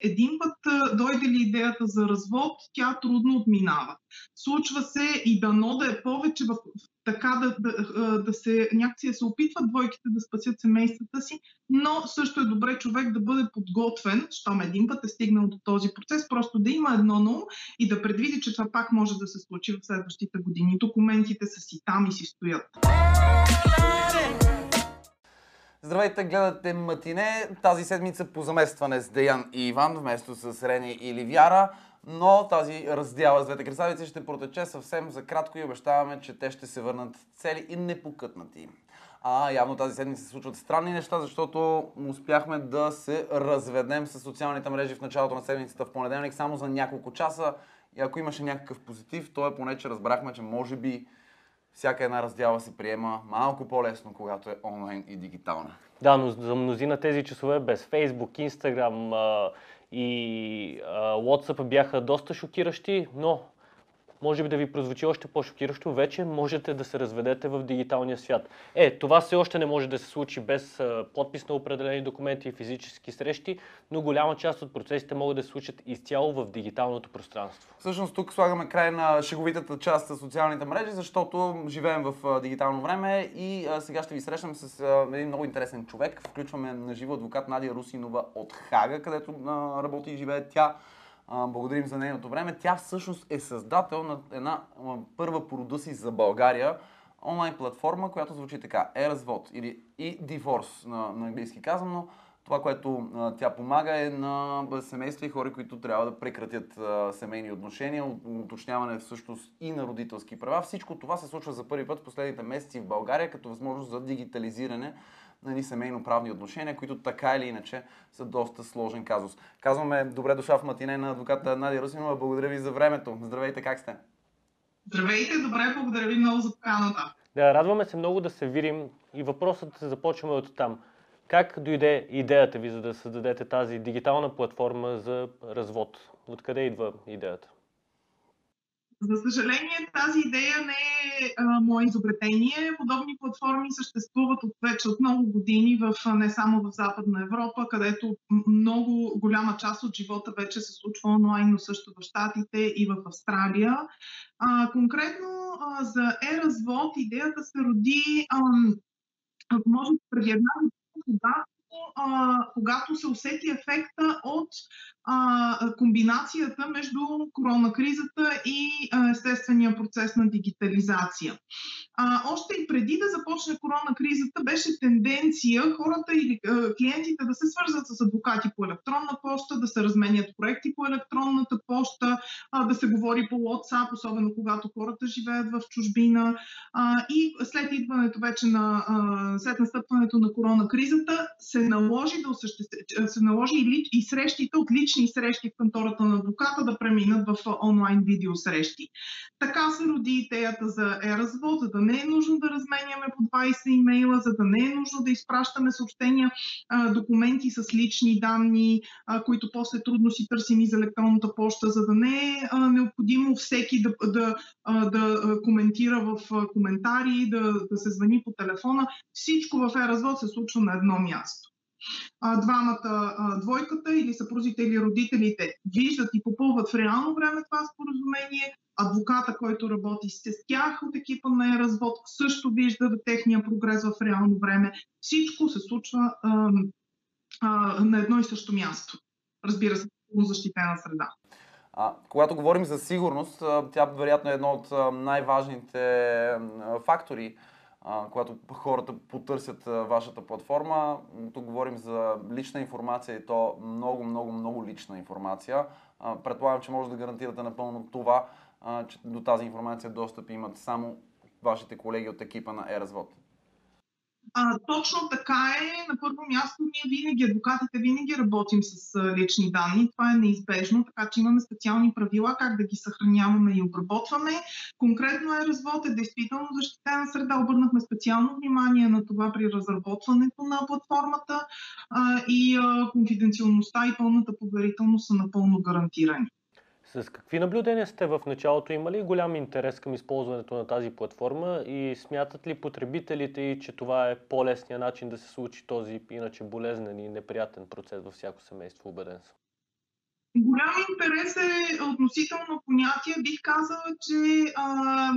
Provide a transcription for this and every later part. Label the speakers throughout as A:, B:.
A: един път дойде ли идеята за развод, тя трудно отминава. Случва се и дано да е повече в така да, да, да се някакси се опитват двойките да спасят семействата си, но също е добре човек да бъде подготвен, щом един път е стигнал до този процес, просто да има едно ум и да предвиди, че това пак може да се случи в следващите години. Документите са си там и си стоят.
B: Здравейте, гледате Матине. Тази седмица по заместване с Деян и Иван, вместо с Рени или Вяра. Но тази раздяла с двете красавици ще протече съвсем за кратко и обещаваме, че те ще се върнат цели и непокътнати. А явно тази седмица се случват странни неща, защото успяхме да се разведем с социалните мрежи в началото на седмицата в понеделник само за няколко часа. И ако имаше някакъв позитив, то е поне, че разбрахме, че може би всяка една раздяла се приема малко по-лесно, когато е онлайн и дигитална.
C: Да, но за мнозина тези часове без Facebook, Instagram и WhatsApp бяха доста шокиращи, но може би да ви прозвучи още по-шокиращо, вече можете да се разведете в дигиталния свят. Е, това все още не може да се случи без подпис на определени документи и физически срещи, но голяма част от процесите могат да се случат изцяло в дигиталното пространство.
B: Всъщност тук слагаме край на шеговитата част на социалните мрежи, защото живеем в дигитално време и сега ще ви срещам с един много интересен човек. Включваме на живо адвокат Надя Русинова от Хага, където работи и живее тя благодарим за нейното време. Тя всъщност е създател на една първа по рода си за България онлайн платформа, която звучи така. Е развод или и диворс на, на английски казвам, но това, което а, тя помага е на семейства и хора, които трябва да прекратят а, семейни отношения, уточняване всъщност и на родителски права. Всичко това се случва за първи път в последните месеци в България като възможност за дигитализиране на едни семейно-правни отношения, които така или иначе са доста сложен казус. Казваме добре дошла в матине на адвоката Надя Русинова. Благодаря ви за времето. Здравейте, как сте?
A: Здравейте, добре, благодаря ви много за поканата.
C: Да, радваме се много да се видим и въпросът се започваме от там. Как дойде идеята ви, за да създадете тази дигитална платформа за развод? Откъде идва идеята?
A: За съжаление, тази идея не е а, мое изобретение. Подобни платформи съществуват от вече от много години, в, не само в Западна Европа, където много голяма част от живота вече се случва онлайн, но също в Штатите и в Австралия. А, конкретно а, за е-развод идеята се роди, а, може преди една година, когато се усети ефекта от а, комбинацията между коронакризата и а, естествения процес на дигитализация. А, още и преди да започне коронакризата беше тенденция хората или а, клиентите да се свързват с адвокати по електронна почта, да се разменят проекти по електронната почта, а, да се говори по WhatsApp, особено когато хората живеят в чужбина. А, и след идването вече на, а, след настъпването на коронакризата се наложи да осъществи, се наложи и, и срещите от лични лични срещи в кантората на адвоката да преминат в онлайн видео срещи. Така се роди идеята за е-развод, за да не е нужно да разменяме по 20 имейла, за да не е нужно да изпращаме съобщения, документи с лични данни, които после трудно си търсим и за електронната почта, за да не е необходимо всеки да, да, да коментира в коментари, да, да се звъни по телефона. Всичко в е-развод се случва на едно място двамата, двойката или съпрузите или родителите виждат и попълват в реално време това споразумение, адвоката, който работи с тях от екипа на развод, също вижда техния прогрес в реално време. Всичко се случва а, а, на едно и също място. Разбира се, защитена среда.
B: А, когато говорим за сигурност, тя вероятно е едно от най-важните фактори когато хората потърсят вашата платформа. Тук говорим за лична информация и то много, много, много лична информация. Предполагам, че може да гарантирате напълно това, че до тази информация достъп имат само вашите колеги от екипа на Еразвод.
A: А, точно така е. На първо място ние винаги, адвокатите винаги работим с лични данни. Това е неизбежно, така че имаме специални правила как да ги съхраняваме и обработваме. Конкретно е развод е действително защитена среда. Обърнахме специално внимание на това при разработването на платформата а, и а, конфиденциалността и пълната поверителност са напълно гарантирани.
C: С какви наблюдения сте в началото? Има ли голям интерес към използването на тази платформа и смятат ли потребителите и, че това е по-лесният начин да се случи този иначе болезнен и неприятен процес във всяко семейство? Убеден съм.
A: Голям интерес е относително понятие. Бих казала, че а,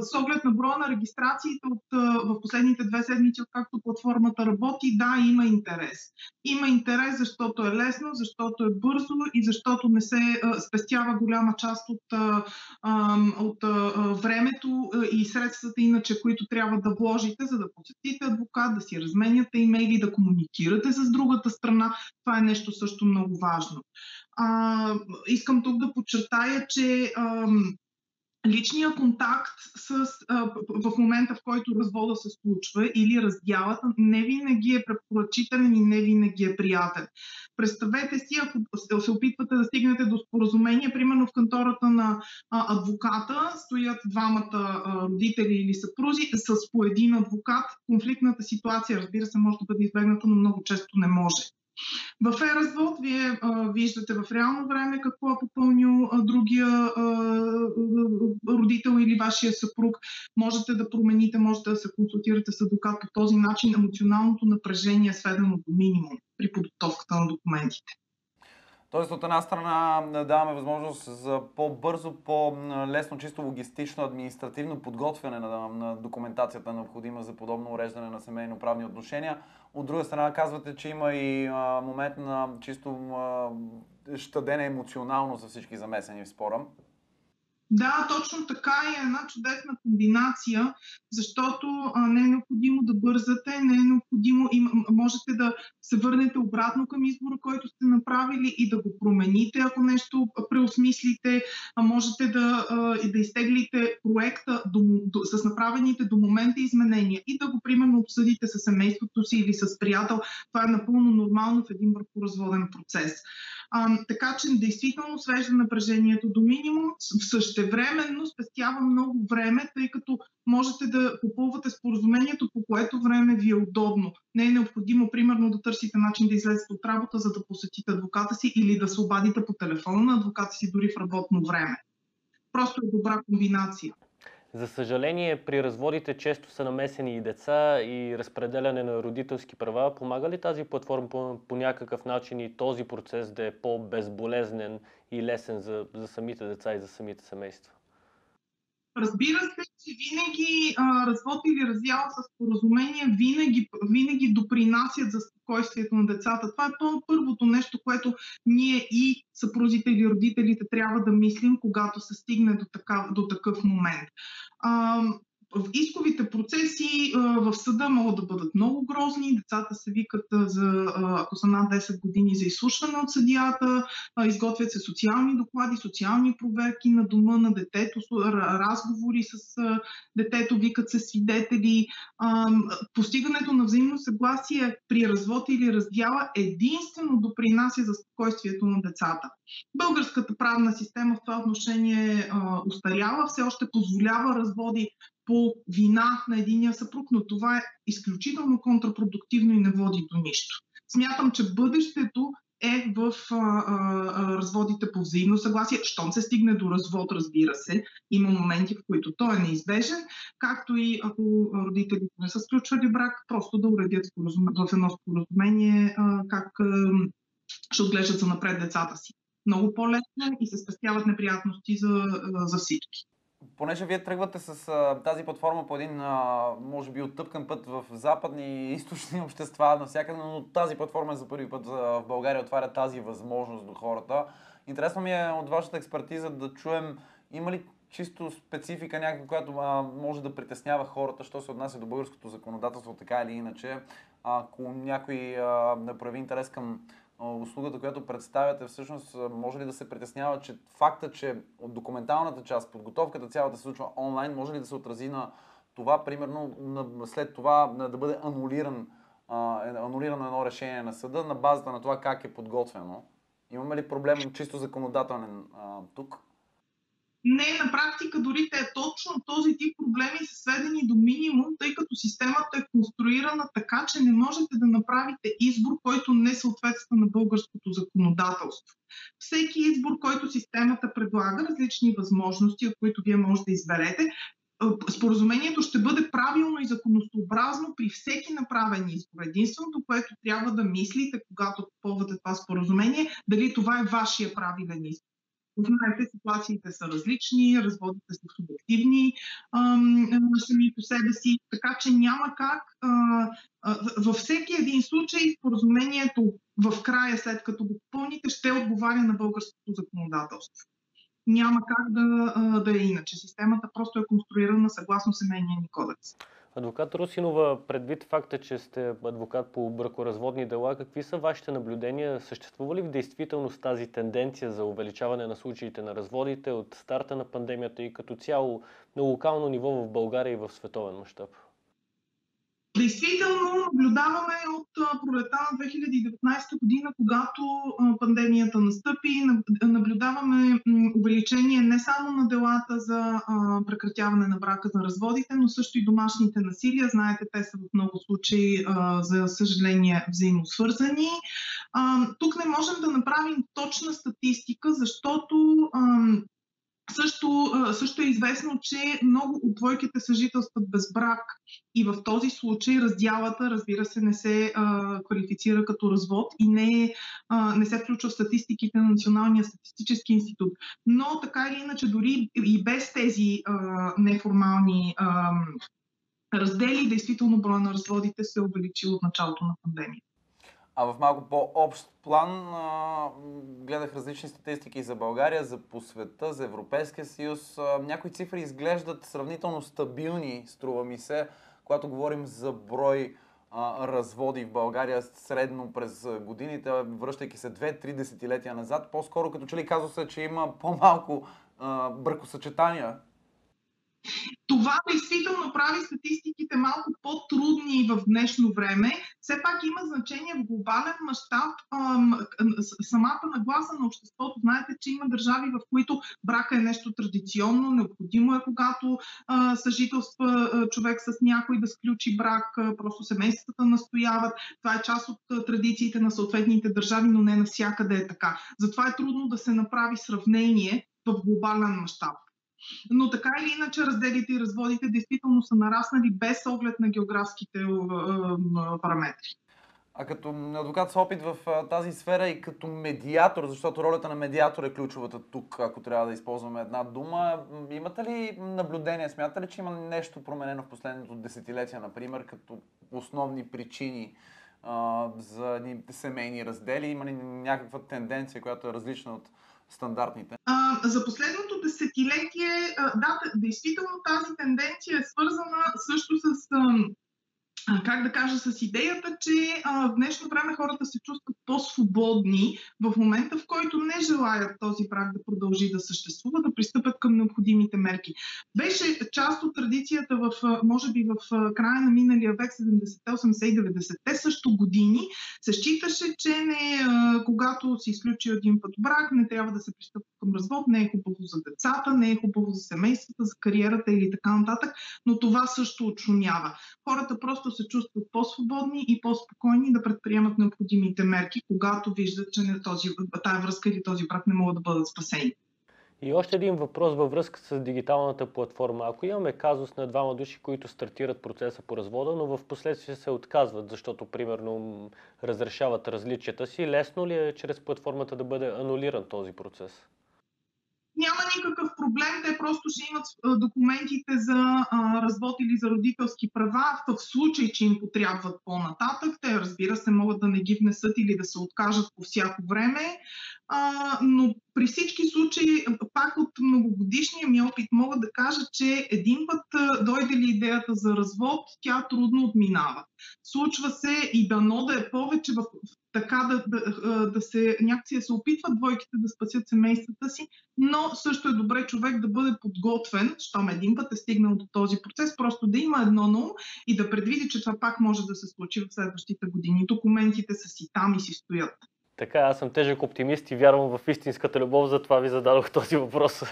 A: с оглед на броя на регистрациите от, в последните две седмици, откакто платформата работи, да, има интерес. Има интерес, защото е лесно, защото е бързо и защото не се спестява голяма част от, от времето и средствата, иначе, които трябва да вложите, за да посетите адвокат, да си разменяте имейли, да комуникирате с другата страна. Това е нещо също много важно. А, искам тук да подчертая, че а, личния контакт с, а, в момента, в който развода се случва или раздялата, не винаги е препоръчителен и не винаги е приятен. Представете си, ако се опитвате да стигнете до споразумение, примерно в кантората на а, адвоката стоят двамата а, родители или съпрузи с по един адвокат. Конфликтната ситуация, разбира се, може да бъде избегната, но много често не може. В e вие а, виждате в реално време какво е попълнил а, другия а, родител или вашия съпруг. Можете да промените, можете да се консултирате с адвокат по този начин. Емоционалното напрежение е сведено до минимум при подготовката на документите.
B: Тоест от една страна даваме възможност за по-бързо, по-лесно, чисто логистично, административно подготвяне на, на документацията необходима за подобно уреждане на семейно-правни отношения. От друга страна казвате, че има и а, момент на чисто а, щадене емоционално за всички замесени в спора.
A: Да, точно така е една чудесна комбинация, защото не е необходимо да бързате, не е необходимо и можете да се върнете обратно към избора, който сте направили и да го промените, ако нещо преосмислите, можете да, и да изтеглите проекта до, до, с направените до момента изменения и да го примерно обсъдите с семейството си или с приятел. Това е напълно нормално в един разводен процес. А, така че действително свежда напрежението до минимум. Същевременно спестява много време, тъй като можете да попълвате споразумението, по което време ви е удобно. Не е необходимо, примерно, да търсите начин да излезете от работа, за да посетите адвоката си или да се обадите по телефона на адвоката си дори в работно време. Просто е добра комбинация.
C: За съжаление, при разводите често са намесени и деца и разпределяне на родителски права. Помага ли тази платформа по, по някакъв начин и този процес да е по-безболезнен и лесен за, за самите деца и за самите семейства?
A: Разбира се, че винаги а, развод или раздяла с споразумение винаги, винаги допринасят за спокойствието на децата. Това е първото нещо, което ние и съпрузите или родителите трябва да мислим, когато се стигне до, така, до такъв момент. А, в исковите процеси в съда могат да бъдат много грозни. Децата се викат, за, ако са над 10 години, за изслушване от съдията, изготвят се социални доклади, социални проверки на дома на детето, разговори с детето, викат се свидетели. Постигането на взаимно съгласие при развод или раздяла единствено допринася за спокойствието на децата. Българската правна система в това отношение устаряла, все още позволява разводи по вина на единия съпруг, но това е изключително контрапродуктивно и не води до нищо. Смятам, че бъдещето е в а, а, разводите по взаимно съгласие, щом се стигне до развод, разбира се, има моменти, в които той е неизбежен, както и ако родителите не са сключвали брак, просто да уредят в едно споразумение а, как а, ще отглеждат за напред децата си. Много по-лесно и се спестяват неприятности за, за всички
B: понеже вие тръгвате с а, тази платформа по един, а, може би, оттъпкан път в западни и източни общества, навсякъде, но тази платформа за първи път в България отваря тази възможност до хората. Интересно ми е от вашата експертиза да чуем, има ли чисто специфика някаква, която а, може да притеснява хората, що се отнася до българското законодателство, така или иначе. Ако някой а, да прояви интерес към услугата, която представяте, всъщност може ли да се притеснява, че факта, че документалната част, подготовката цялата се случва онлайн, може ли да се отрази на това, примерно, на, след това да бъде анулиран, а, е, анулирано едно решение на съда на базата на това как е подготвено? Имаме ли проблем чисто законодателен а, тук?
A: Не, на практика дори те е точно този тип проблеми са сведени до минимум, тъй като системата е конструирана така, че не можете да направите избор, който не съответства на българското законодателство. Всеки избор, който системата предлага, различни възможности, от които вие можете да изберете, споразумението ще бъде правилно и законосообразно при всеки направен избор. Единственото, което трябва да мислите, когато купувате това споразумение, дали това е вашия правилен избор. Знаете, ситуациите са различни, разводите са субективни сами по себе си, така че няма как а, а, във всеки един случай споразумението в края, след като го попълните, ще отговаря на българското законодателство. Няма как да, да е иначе. Системата просто е конструирана съгласно семейния ни кодекс.
C: Адвокат Русинова, предвид факта, че сте адвокат по бракоразводни дела, какви са вашите наблюдения? Съществува ли в действителност тази тенденция за увеличаване на случаите на разводите от старта на пандемията и като цяло на локално ниво в България и в световен мащаб?
A: Действително наблюдаваме от пролета на 2019 година, когато пандемията настъпи, наблюдаваме увеличение не само на делата за прекратяване на брака за разводите, но също и домашните насилия. Знаете, те са в много случаи, за съжаление, взаимосвързани. Тук не можем да направим точна статистика, защото също, също е известно, че много от двойките съжителстват без брак и в този случай раздялата, разбира се, не се а, квалифицира като развод и не, а, не се включва в статистиките на Националния статистически институт. Но така или иначе, дори и без тези а, неформални а, раздели, действително броя на разводите се е увеличил от началото на пандемията.
B: А в малко по-общ план а, гледах различни статистики за България, за по света, за Европейския съюз. А, някои цифри изглеждат сравнително стабилни, струва ми се, когато говорим за брой а, разводи в България средно през годините, връщайки се 2-3 десетилетия назад. По-скоро като че ли казва се, че има по-малко бракосъчетания
A: това действително прави статистиките малко по-трудни в днешно време. Все пак има значение в глобален мащаб самата нагласа на обществото. Знаете, че има държави, в които брака е нещо традиционно, необходимо е, когато съжителства човек с някой да сключи брак, просто семействата настояват. Това е част от традициите на съответните държави, но не навсякъде е така. Затова е трудно да се направи сравнение в глобален мащаб. Но така или иначе разделите и разводите действително са нараснали без оглед на географските параметри.
B: А като адвокат с опит в тази сфера и като медиатор, защото ролята на медиатор е ключовата тук, ако трябва да използваме една дума, имате ли наблюдение, смятате ли, че има нещо променено в последното десетилетие, например, като основни причини а, за семейни раздели? Има ли някаква тенденция, която е различна от стандартните?
A: А, за последното десетилетие, да, действително тази тенденция е свързана също с как да кажа, с идеята, че а, в днешно време хората се чувстват по-свободни в момента, в който не желаят този прак да продължи да съществува, да пристъпят към необходимите мерки. Беше част от традицията в, може би в края на миналия век, 70-те, 80 90-те също години, се считаше, че не, а, когато се изключи един път брак, не трябва да се пристъпва към развод, не е хубаво за децата, не е хубаво за семействата, за кариерата или така нататък, но това също отшумява. Хората просто се чувстват по-свободни и по-спокойни да предприемат необходимите мерки, когато виждат, че не този, тая връзка или този брак не могат да бъдат спасени.
C: И още един въпрос във връзка с дигиталната платформа. Ако имаме казус на двама души, които стартират процеса по развода, но в последствие се отказват, защото примерно разрешават различията си, лесно ли е чрез платформата да бъде анулиран този процес?
A: Няма никакъв проблем. Те просто ще имат документите за а, развод или за родителски права в случай, че им потрябват по-нататък. Те, разбира се, могат да не ги внесат или да се откажат по всяко време. А, но при всички случаи, пак от многогодишния ми опит, мога да кажа, че един път дойде ли идеята за развод, тя трудно отминава. Случва се и дано да е повече в така да, да, да се, някакси се опитват двойките да спасят семействата си, но също е добре човек да бъде подготвен, щом един път е стигнал до този процес, просто да има едно но и да предвиди, че това пак може да се случи в следващите години. Документите са си там и си стоят.
C: Така, аз съм тежък оптимист и вярвам в истинската любов, затова ви зададох този въпрос.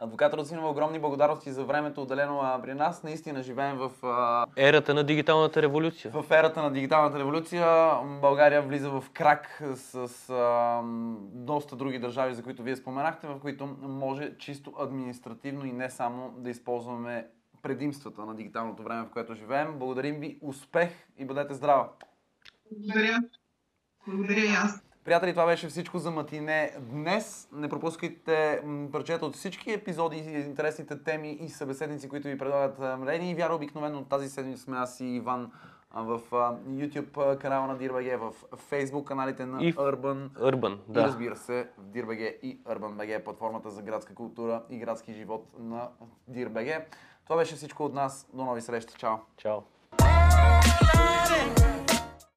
B: Адвокат Русинова, огромни благодарности за времето отделено при нас. Наистина живеем в, а,
C: Ерата на дигиталната революция.
B: в ерата на дигиталната революция. България влиза в крак с, с а, доста други държави, за които вие споменахте, в които може чисто административно и не само да използваме предимствата на дигиталното време, в което живеем. Благодарим ви, успех и бъдете здрава!
A: Благодаря. Благодаря и аз.
B: Приятели, това беше всичко за Матине днес. Не пропускайте парчета от всички епизоди, интересните теми и събеседници, които ви предлагат а, Рени и Вяра. Обикновено тази седмица сме аз и Иван в YouTube канала на DIRBG, в Facebook каналите на
C: И
B: Urban
C: Urban,
B: и
C: да.
B: разбира се в DIRBG и UrbanBG, платформата за градска култура и градски живот на DIRBG. Това беше всичко от нас. До нови срещи. Чао!
C: Чао.